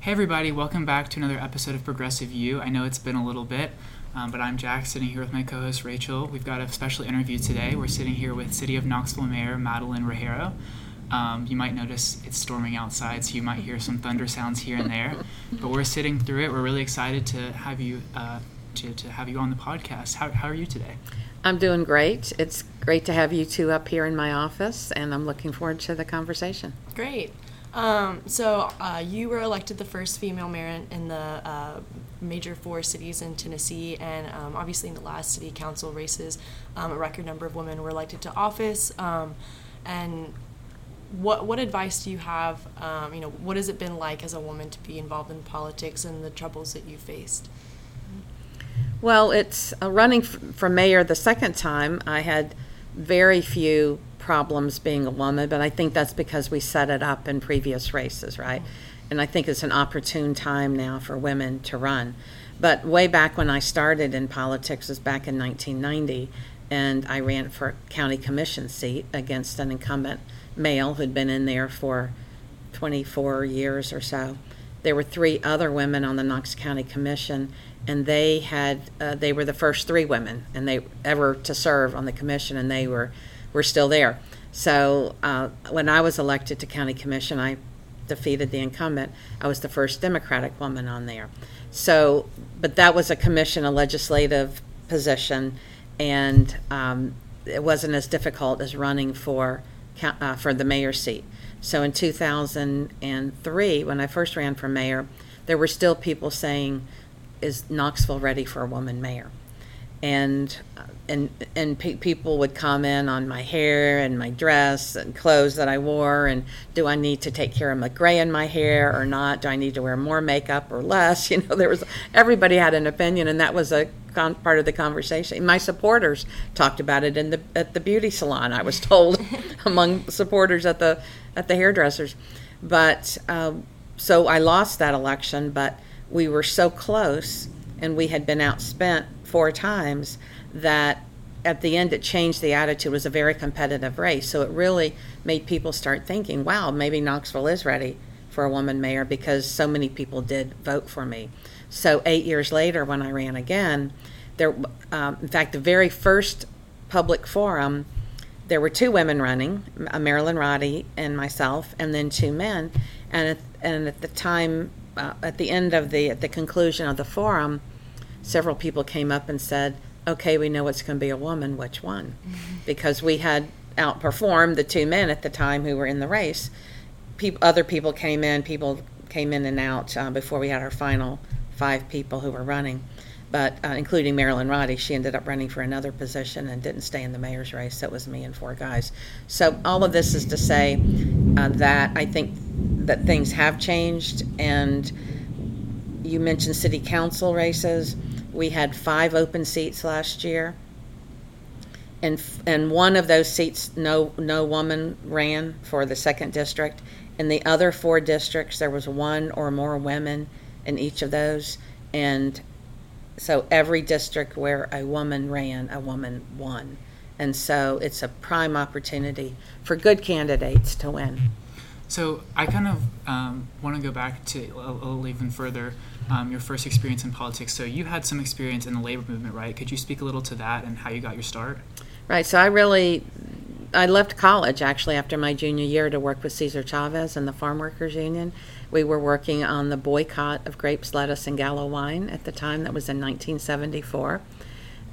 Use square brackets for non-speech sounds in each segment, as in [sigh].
Hey, everybody, welcome back to another episode of Progressive You. I know it's been a little bit, um, but I'm Jack sitting here with my co host Rachel. We've got a special interview today. We're sitting here with City of Knoxville Mayor Madeline Rogero. Um, you might notice it's storming outside, so you might hear some thunder sounds here and there. [laughs] But we're sitting through it. We're really excited to have you uh, to, to have you on the podcast. How, how are you today? I'm doing great. It's great to have you two up here in my office, and I'm looking forward to the conversation. Great. Um, so uh, you were elected the first female mayor in the uh, major four cities in Tennessee, and um, obviously in the last city council races, um, a record number of women were elected to office. Um, and what what advice do you have? Um, you know, what has it been like as a woman to be involved in politics and the troubles that you faced? Well, it's uh, running for mayor the second time. I had very few problems being a woman, but I think that's because we set it up in previous races, right? And I think it's an opportune time now for women to run. But way back when I started in politics was back in 1990, and I ran for a county commission seat against an incumbent male who'd been in there for 24 years or so. There were three other women on the Knox County Commission, and they had uh, they were the first three women and they ever to serve on the commission, and they were were still there. So uh, when I was elected to county commission, I defeated the incumbent. I was the first Democratic woman on there. So, but that was a commission, a legislative position, and um, it wasn't as difficult as running for uh, for the mayor seat. So in 2003, when I first ran for mayor, there were still people saying, "Is Knoxville ready for a woman mayor?" And and and pe- people would comment on my hair and my dress and clothes that I wore, and do I need to take care of my gray in my hair or not? Do I need to wear more makeup or less? [laughs] You know, there was everybody had an opinion, and that was a con- part of the conversation. My supporters talked about it in the at the beauty salon. I was [laughs] told [laughs] among supporters at the at the hairdressers, but um, so I lost that election, but we were so close, and we had been outspent four times that at the end it changed the attitude. It was a very competitive race. So it really made people start thinking, wow, maybe Knoxville is ready for a woman mayor because so many people did vote for me. So eight years later, when I ran again, there, um, in fact, the very first public forum, there were two women running, Marilyn Roddy and myself, and then two men. And at, and at the time, uh, at the end of the at the conclusion of the forum, several people came up and said, okay, we know it's going to be a woman, which one? Mm-hmm. Because we had outperformed the two men at the time who were in the race. People, other people came in, people came in and out uh, before we had our final five people who were running. But uh, including Marilyn Roddy, she ended up running for another position and didn't stay in the mayor's race. That was me and four guys. So all of this is to say uh, that I think that things have changed. And you mentioned city council races we had five open seats last year, and and one of those seats, no no woman ran for the second district. In the other four districts, there was one or more women in each of those, and so every district where a woman ran, a woman won. And so it's a prime opportunity for good candidates to win. So I kind of um, want to go back to a, a little even further um, your first experience in politics. So you had some experience in the labor movement, right? Could you speak a little to that and how you got your start? Right. So I really, I left college actually after my junior year to work with Cesar Chavez and the Farm Workers Union. We were working on the boycott of grapes, lettuce, and Gallo wine at the time. That was in 1974.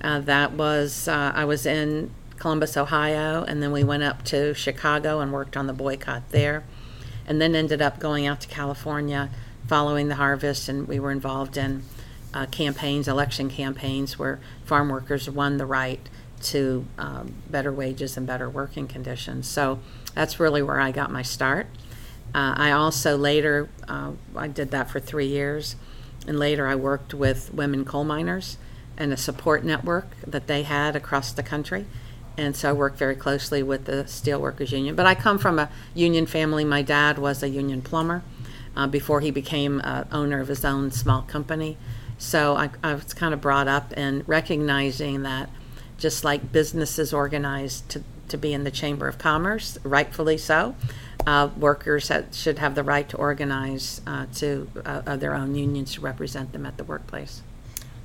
Uh, that was uh, I was in Columbus, Ohio, and then we went up to Chicago and worked on the boycott there, and then ended up going out to California following the harvest, and we were involved in uh, campaigns, election campaigns, where farm workers won the right to um, better wages and better working conditions. So that's really where I got my start. Uh, I also later, uh, I did that for three years, and later I worked with women coal miners and a support network that they had across the country. And so I worked very closely with the Steelworkers Union. But I come from a union family. My dad was a union plumber uh, before he became uh, owner of his own small company. So I, I was kind of brought up in recognizing that just like businesses organized to, to be in the Chamber of Commerce, rightfully so, uh, workers should have the right to organize uh, to uh, their own unions to represent them at the workplace.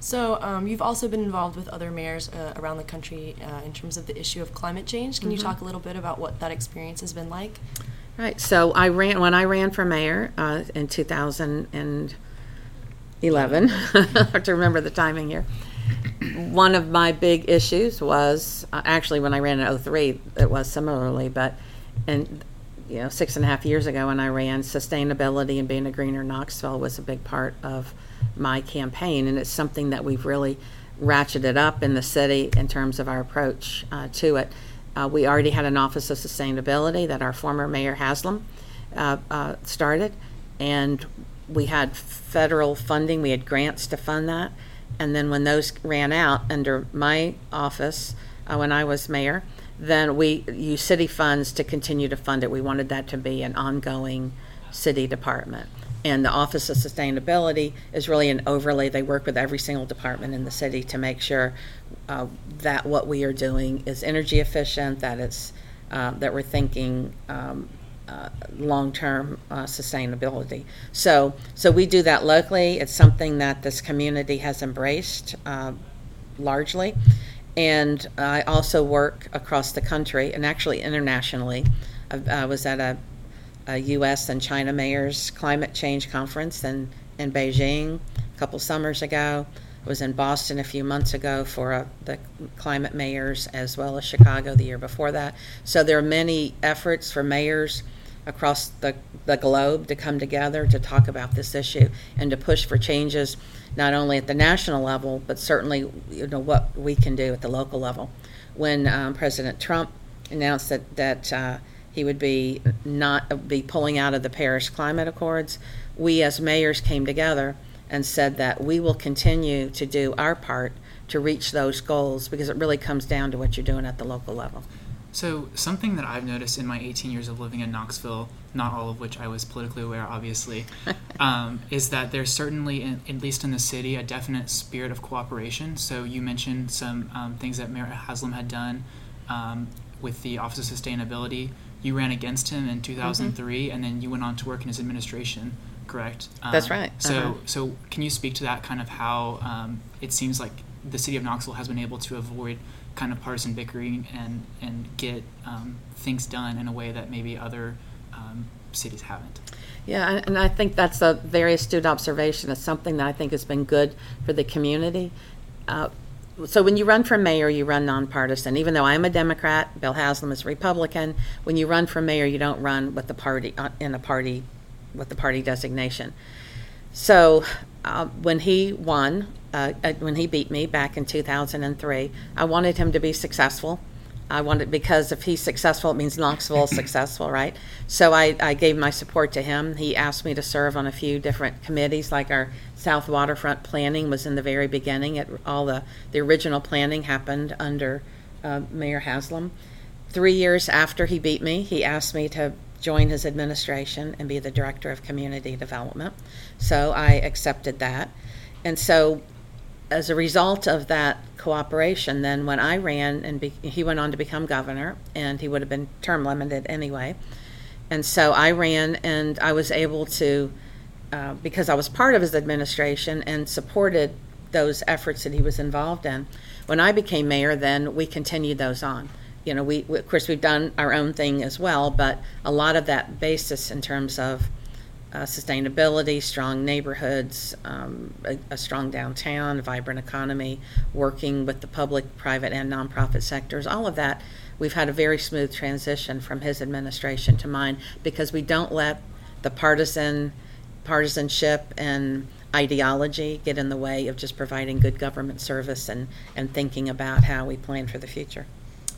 So um, you've also been involved with other mayors uh, around the country uh, in terms of the issue of climate change. Can you talk a little bit about what that experience has been like? Right. So I ran when I ran for mayor uh, in 2011. [laughs] I have to remember the timing here. One of my big issues was uh, actually when I ran in 03, it was similarly, but and you know six and a half years ago when I ran, sustainability and being a greener Knoxville was a big part of my campaign, and it's something that we've really ratcheted up in the city in terms of our approach uh, to it. Uh, we already had an Office of Sustainability that our former Mayor Haslam uh, uh, started, and we had federal funding. We had grants to fund that, and then when those ran out under my office uh, when I was mayor, then we used city funds to continue to fund it. We wanted that to be an ongoing city department. And the Office of Sustainability is really an overlay. They work with every single department in the city to make sure uh, that what we are doing is energy efficient, that it's uh, that we're thinking um, uh, long-term uh, sustainability. So, so we do that locally. It's something that this community has embraced uh, largely, and I also work across the country and actually internationally. I, I was at a, a U.S. and China mayors climate change conference in, in Beijing a couple summers ago. Was in Boston a few months ago for a, the climate mayors, as well as Chicago the year before that. So there are many efforts for mayors across the, the globe to come together to talk about this issue and to push for changes not only at the national level, but certainly you know what we can do at the local level. When um, President Trump announced that that uh, he would be not be pulling out of the Paris Climate Accords, we as mayors came together and said that we will continue to do our part to reach those goals because it really comes down to what you're doing at the local level. So, something that I've noticed in my 18 years of living in Knoxville, not all of which I was politically aware, obviously, [laughs] um, is that there's certainly, in, at least in the city, a definite spirit of cooperation. So, you mentioned some um, things that Mayor Haslam had done um, with the Office of Sustainability. You ran against him in 2003, mm-hmm. and then you went on to work in his administration correct? That's um, right. So, uh-huh. so can you speak to that kind of how um, it seems like the city of Knoxville has been able to avoid kind of partisan bickering and and get um, things done in a way that maybe other um, cities haven't. Yeah, and I think that's a very astute observation. It's something that I think has been good for the community. Uh, so when you run for mayor, you run nonpartisan. Even though I'm a Democrat, Bill Haslam is a Republican. When you run for mayor, you don't run with the party uh, in a party with the party designation. So uh, when he won, uh, uh, when he beat me back in 2003, I wanted him to be successful. I wanted because if he's successful, it means Knoxville is [clears throat] successful, right? So I, I gave my support to him. He asked me to serve on a few different committees, like our South Waterfront planning was in the very beginning. It, all the the original planning happened under uh, Mayor Haslam. Three years after he beat me, he asked me to join his administration and be the director of community development. So I accepted that. And so, as a result of that cooperation, then when I ran and be, he went on to become governor, and he would have been term limited anyway. And so I ran, and I was able to, uh, because I was part of his administration and supported those efforts that he was involved in. When I became mayor, then we continued those on you know, we, we, of course we've done our own thing as well, but a lot of that basis in terms of uh, sustainability, strong neighborhoods, um, a, a, strong downtown, vibrant economy, working with the public, private, and nonprofit sectors, all of that, we've had a very smooth transition from his administration to mine because we don't let the partisan partisanship and ideology get in the way of just providing good government service and, and thinking about how we plan for the future.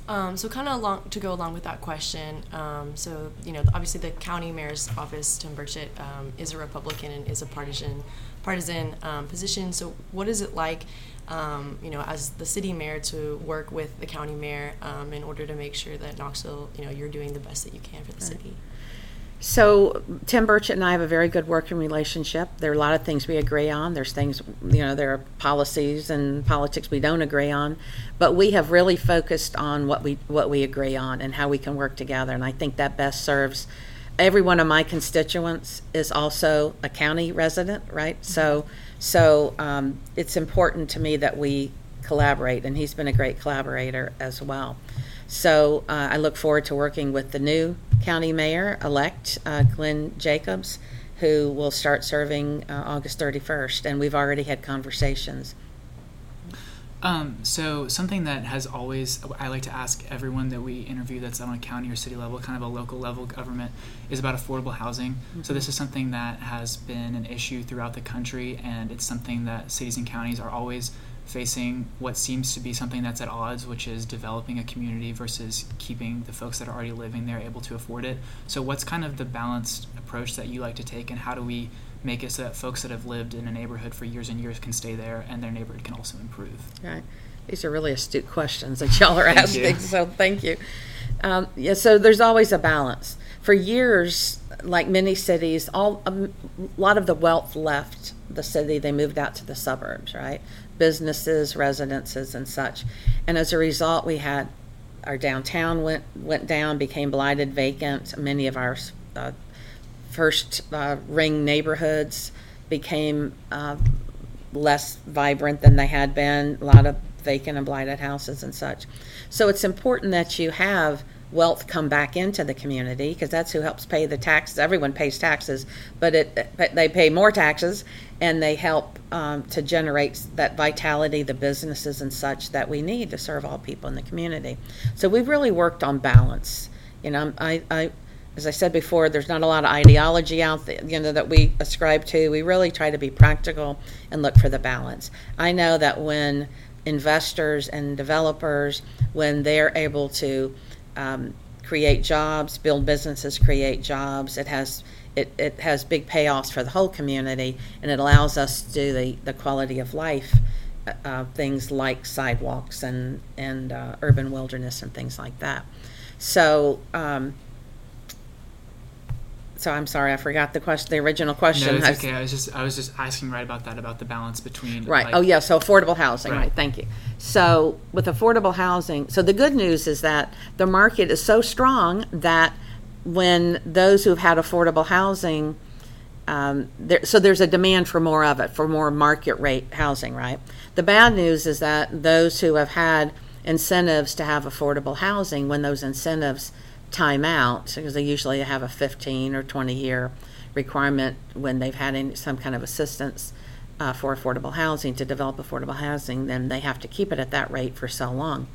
Um, so kind of along to go along with that question. Um, so you know, obviously the county mayor's office, Tim Burchett, um, is a Republican and is a partisan partisan um, position. So what is it like, um, you know, as the city mayor to work with the county mayor um, in order to make sure that Knoxville, you know, you're doing the best that you can for the right. city? So Tim Burchett and I have a very good working relationship. There are a lot of things we agree on. There's things, you know, there are policies and politics we don't agree on, but we have really focused on what we what we agree on and how we can work together. And I think that best serves every one of my constituents is also a county resident, right? So, so um, it's important to me that we collaborate, and he's been a great collaborator as well. So uh, I look forward to working with the new county mayor elect, uh, Glenn Jacobs, who will start serving uh, August 31st, and we've already had conversations. Um, so something that has always I like to ask everyone that we interview that's on a county or city level, kind of a local level government, is about affordable housing. Mm-hmm. So this is something that has been an issue throughout the country, and it's something that cities and counties are always facing what seems to be something that's at odds, which is developing a community versus keeping the folks that are already living there able to afford it. So what's kind of the balanced approach that you like to take, and how do we make it so that folks that have lived in a neighborhood for years and years can stay there and their neighborhood can also improve. Right. These are really astute questions that y'all are asking, so thank you. Um, yeah, so there's always a balance. For years, like many cities, all um, a lot of the wealth left the city. They moved out to the suburbs, right? Businesses, residences, and such. And as a result, we had our downtown went went down, became blighted, vacant. Many of our uh, first uh, ring neighborhoods became uh, less vibrant than they had been. A lot of vacant and blighted houses and such. So it's important that you have wealth come back into the community because that's who helps pay the taxes. Everyone pays taxes, but it but they pay more taxes and they help um, to generate that vitality, the businesses and such that we need to serve all people in the community. So we've really worked on balance. You know, I, I as I said before, there's not a lot of ideology out there, you know, that we ascribe to. We really try to be practical and look for the balance. I know that when investors and developers, when they're able to um, create jobs, build businesses, create jobs, it has it, it has big payoffs for the whole community, and it allows us to do the, the quality of life uh, uh things like sidewalks and and uh, urban wilderness and things like that. So. Um, so I'm sorry, I forgot the question. The original question. No, it's okay. I was just I was just asking right about that about the balance between right. Like, oh yeah, so affordable housing. Right. right. Thank you. So with affordable housing, so the good news is that the market is so strong that when those who've had affordable housing, um, there, so there's a demand for more of it, for more market rate housing. Right. The bad news is that those who have had incentives to have affordable housing, when those incentives time out because they usually have a 15 or 20 year requirement when they've had any, some kind of assistance uh, for affordable housing to develop affordable housing, then they have to keep it at that rate for so long.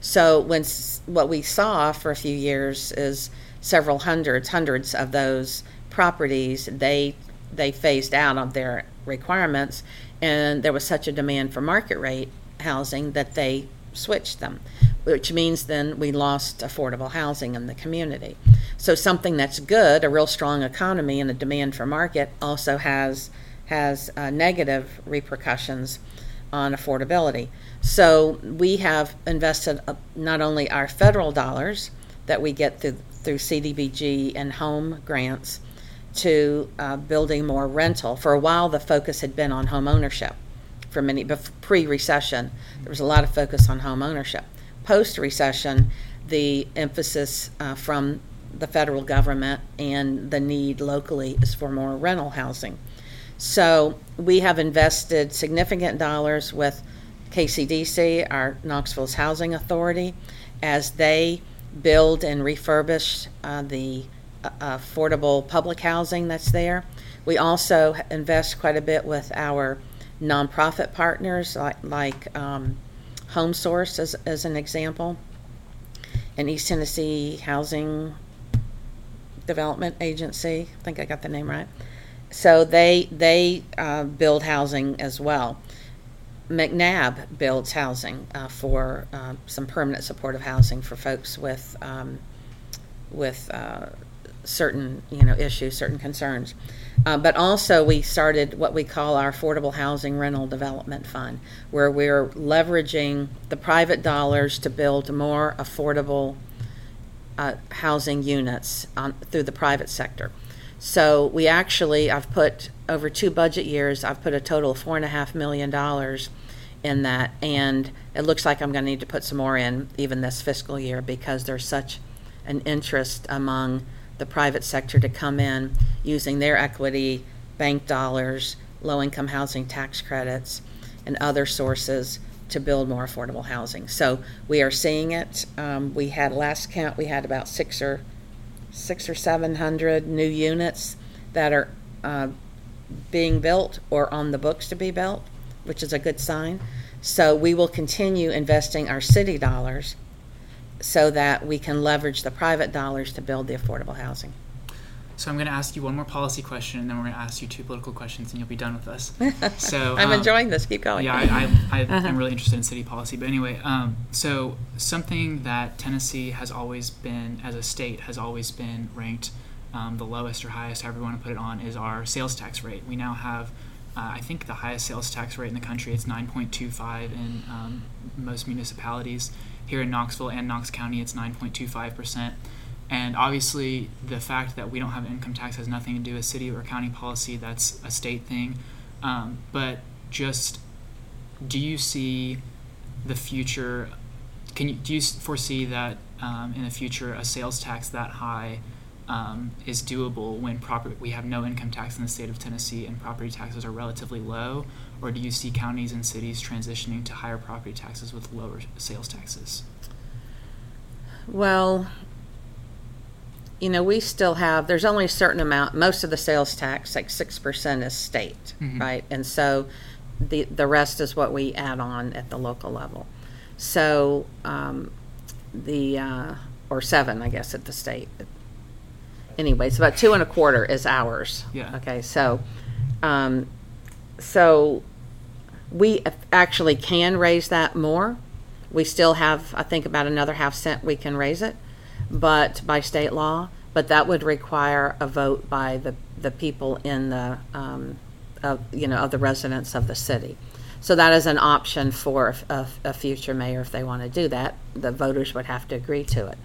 So when what we saw for a few years is several hundreds, hundreds of those properties they they phased out of their requirements, and there was such a demand for market rate housing that they switched them which means then we lost affordable housing in the community. So something that's good, a real strong economy and a demand for market, also has has uh, negative repercussions on affordability. So we have invested uh, not only our federal dollars that we get through through CDBG and home grants to uh, building more rental. For a while, the focus had been on home ownership. For many pre-recession, there was a lot of focus on home ownership post recession, the emphasis uh, from the federal government and the need locally is for more rental housing. So we have invested significant dollars with KCDC, our Knoxville's Housing Authority, as they build and refurbish uh, the uh, affordable public housing that's there. We also invest quite a bit with our nonprofit partners like, like um, Home Source as, as an example, an East Tennessee Housing Development Agency. I think I got the name right. So they they uh, build housing as well. McNabb builds housing uh, for uh, some permanent supportive housing for folks with um, with uh, certain you know issues, certain concerns. Uh, but also, we started what we call our Affordable Housing Rental Development Fund, where we're leveraging the private dollars to build more affordable uh, housing units on, through the private sector. So we actually, I've put over two budget years, I've put a total of four and a half million dollars in that, and it looks like I'm going to need to put some more in even this fiscal year because there's such an interest among the private sector to come in using their equity, bank dollars, low income housing tax credits, and other sources to build more affordable housing. So we are seeing it. Um, we had last count, we had about six or six or seven hundred new units that are uh, being built or on the books to be built, which is a good sign. So we will continue investing our city dollars so that we can leverage the private dollars to build the affordable housing. So I'm going to ask you one more policy question, and then we're going to ask you two political questions, and you'll be done with us. [laughs] So I'm um, enjoying this. Keep going. Yeah, I, I, I, Uh-huh. [laughs] I'm really interested in city policy. But anyway, um, so something that Tennessee has always been, as a state, has always been ranked um, the lowest or highest, however you want to put it on, is our sales tax rate. We now have, uh, I think, the highest sales tax rate in the country. It's 9.25 in um, most municipalities. Here in Knoxville and Knox County, it's 9.25 percent. And obviously, the fact that we don't have income tax has nothing to do with city or county policy. That's a state thing. Um, but just, do you see the future? Can you do you foresee that um, in the future a sales tax that high um, is doable when proper we have no income tax in the state of Tennessee and property taxes are relatively low, or do you see counties and cities transitioning to higher property taxes with lower sales taxes? Well, you know, we still have, there's only a certain amount, most of the sales tax, like 6% is state, Mhm. right? And so the, the rest is what we add on at the local level. So um, the, uh, or seven, I guess, at the state. Anyway, it's about two and a quarter is ours. Yeah. Okay, so, um, so we actually can raise that more. We still have, I think, about another half cent we can raise it, but by state law. But that would require a vote by the, the people in the, um, of, you know, of the residents of the city. So that is an option for a, a future mayor if they want to do that. The voters would have to agree to it.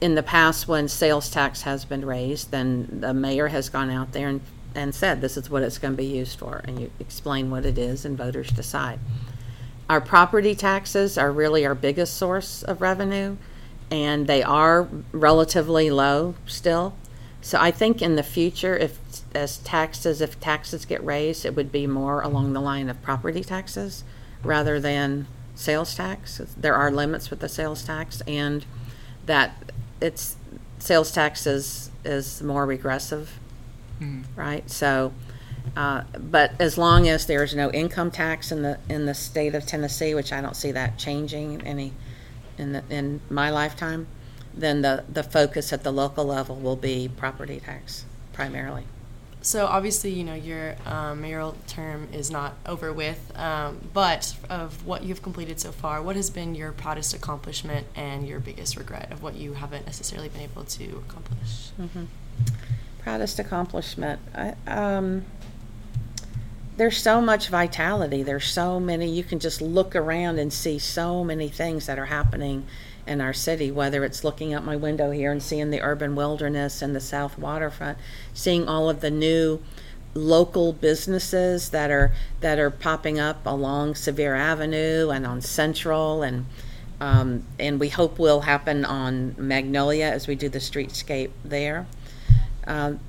In the past, when sales tax has been raised, then the mayor has gone out there and, and said, this is what it's going to be used for. And you explain what it is and voters decide. Our property taxes are really our biggest source of revenue, and they are relatively low still. So I think in the future, if as taxes, if taxes get raised, it would be more along the line of property taxes rather than sales tax. There are limits with the sales tax, and that it's sales tax is, is more regressive, Mhm. right? So, uh, but as long as there's no income tax in the in the state of Tennessee, which I don't see that changing any in the, in my lifetime, then the the focus at the local level will be property tax primarily. So obviously, you know, your um, mayoral term is not over with, um, but of what you've completed so far, what has been your proudest accomplishment and your biggest regret of what you haven't necessarily been able to accomplish? Proudest accomplishment. I, um, there's so much vitality. There's so many. You can just look around and see so many things that are happening in our city. Whether it's looking out my window here and seeing the urban wilderness and the south waterfront, seeing all of the new local businesses that are that are popping up along Sevier Avenue and on Central and um, and we hope will happen on Magnolia as we do the streetscape there. Um,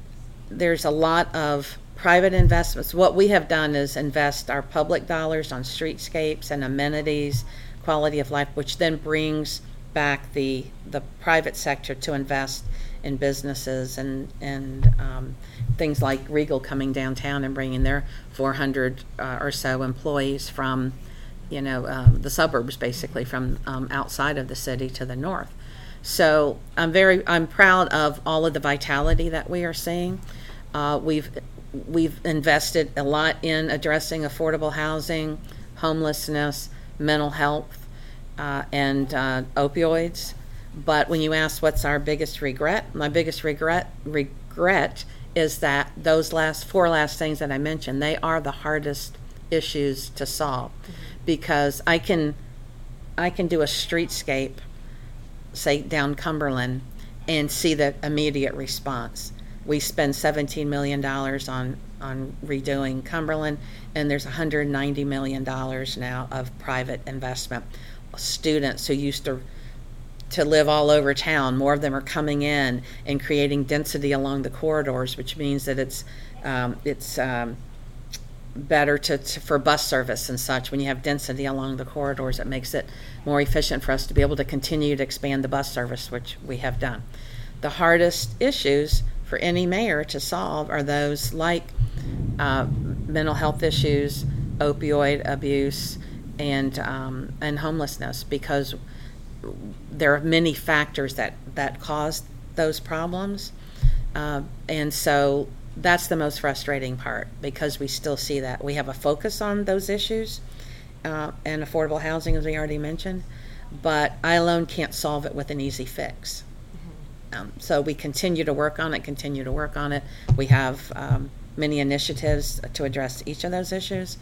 there's a lot of private investments. What we have done is invest our public dollars on streetscapes and amenities, quality of life, which then brings back the the private sector to invest in businesses and and um, things like Regal coming downtown and bringing their 400 uh, or so employees from you know um, the suburbs basically from um, outside of the city to the north. So I'm very I'm proud of all of the vitality that we are seeing. Uh, we've we've invested a lot in addressing affordable housing, homelessness, mental health, uh, and uh, opioids. But when you ask what's our biggest regret, my biggest regret regret is that those last four last things that I mentioned, they are the hardest issues to solve because I can I can do a streetscape say down Cumberland and see the immediate response. We spend $17 million on, on redoing Cumberland, and there's $190 million now of private investment. Students who used to to live all over town. More of them are coming in and creating density along the corridors, which means that it's um, it's um, better to, to, for bus service and such. When you have density along the corridors, it makes it more efficient for us to be able to continue to expand the bus service, which we have done. The hardest issues for any mayor to solve are those like uh, mental health issues, opioid abuse, and um, and homelessness, because there are many factors that that cause those problems, uh, and so that's the most frustrating part because we still see that we have a focus on those issues uh, and affordable housing, as we already mentioned, but I alone can't solve it with an easy fix. Um, so we continue to work on it, continue to work on it. We have um, many initiatives to address each of those issues,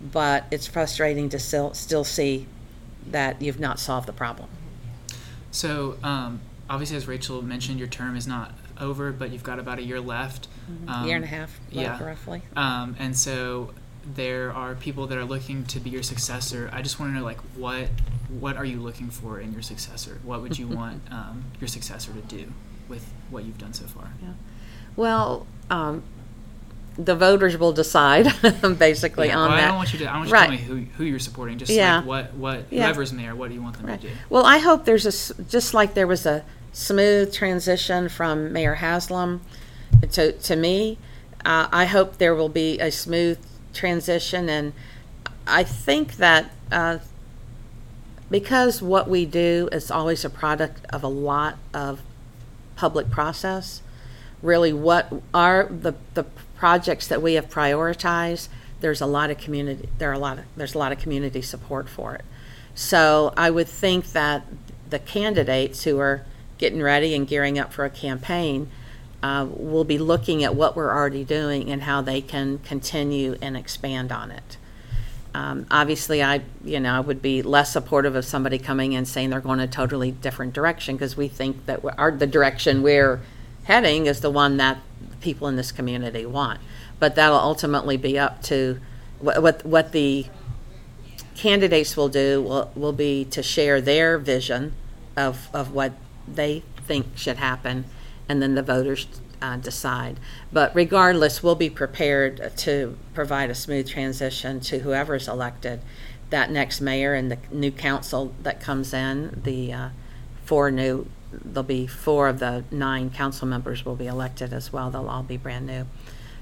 but it's frustrating to still still see that you've not solved the problem. So um, obviously, as Rachel mentioned, your term is not over, but you've got about a year left. Um, year and a half, yeah, roughly. Um, and so there are people that are looking to be your successor. I just want to know, like, what what are you looking for in your successor? What would you want [laughs] um, your successor to do with what you've done so far? Yeah. Well, um, the voters will decide, [laughs] basically yeah, on well, that. I don't want you to. I want you right. to tell me who, who you're supporting. Just yeah. like what what yeah. whoever's mayor, what do you want them right. to do? Well, I hope there's a just like there was a smooth transition from Mayor Haslam to to me. Uh, I hope there will be a smooth transition, and I think that uh, because what we do is always a product of a lot of public process. Really, what are the the projects that we have prioritized? There's a lot of community. There are a lot of there's a lot of community support for it. So I would think that the candidates who are getting ready and gearing up for a campaign uh, will be looking at what we're already doing and how they can continue and expand on it. Um, obviously, I you know I would be less supportive of somebody coming in saying they're going a totally different direction because we think that our, the direction we're heading is the one that people in this community want. But that'll ultimately be up to what what, what the candidates will do will, will be to share their vision of, of what they think should happen and then the voters uh, decide. But regardless, we'll be prepared to provide a smooth transition to whoever's elected. That next mayor and the new council that comes in, the uh, four new, there'll be four of the nine council members will be elected as well. They'll all be brand new.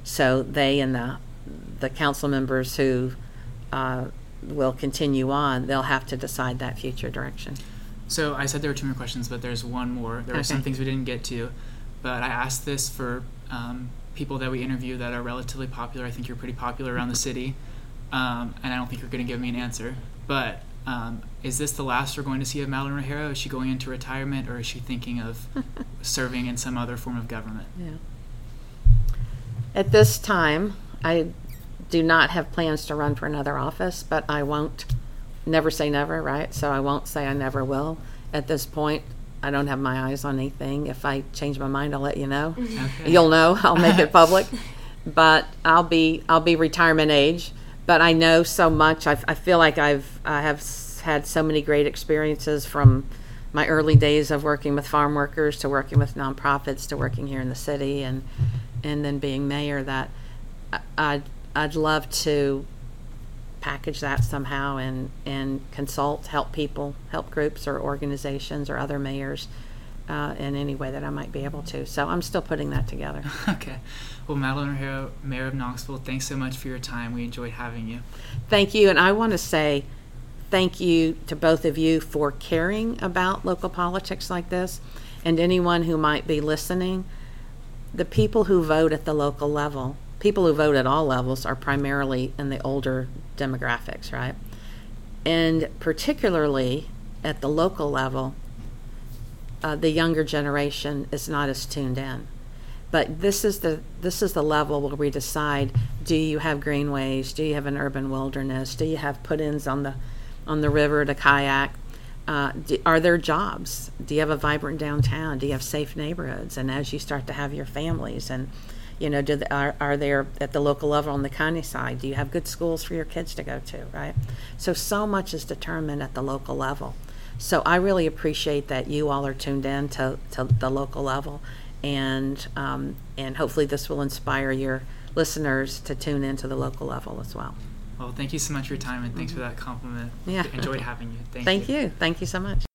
So they and the the council members who uh, will continue on, they'll have to decide that future direction. So I said there were two more questions, but there's one more. There okay. are some things we didn't get to but I asked this for um, people that we interview that are relatively popular. I think you're pretty popular around the city, um, and I don't think you're going to give me an answer. But um, is this the last we're going to see of Madeline Rogero? Is she going into retirement, or is she thinking of [laughs] serving in some other form of government? Yeah. At this time, I do not have plans to run for another office, but I won't never say never, right? So I won't say I never will. At this point, I don't have my eyes on anything. If I change my mind, I'll let you know. Mm-hmm. Okay. You'll know. I'll make it public. [laughs] but I'll be I'll be retirement age. But I know so much. I, I feel like I've I have had so many great experiences from my early days of working with farm workers to working with nonprofits to working here in the city and and then being mayor that I'd I'd love to package that somehow and, and consult, help people, help groups or organizations or other mayors uh, in any way that I might be able to. So I'm still putting that together. [laughs] okay. Well, Madeline Rogero, Mayor of Knoxville, thanks so much for your time. We enjoyed having you. Thank you. And I want to say thank you to both of you for caring about local politics like this and anyone who might be listening. The people who vote at the local level people who vote at all levels are primarily in the older demographics, right? And particularly at the local level, uh, the younger generation is not as tuned in. But this is the this is the level where we decide: Do you have greenways? Do you have an urban wilderness? Do you have put-ins on the on the river to kayak? Uh, do, are there jobs? Do you have a vibrant downtown? Do you have safe neighborhoods? And as you start to have your families and you know, do the, are, are there at the local level on the county side? Do you have good schools for your kids to go to, right? So, so much is determined at the local level. So I really appreciate that you all are tuned in to, to the local level. And, um, and hopefully this will inspire your listeners to tune into the local level as well. Well, thank you so much for your time and thanks for that compliment. Yeah. Enjoyed having you. Thank, Thank you. you. Thank you so much.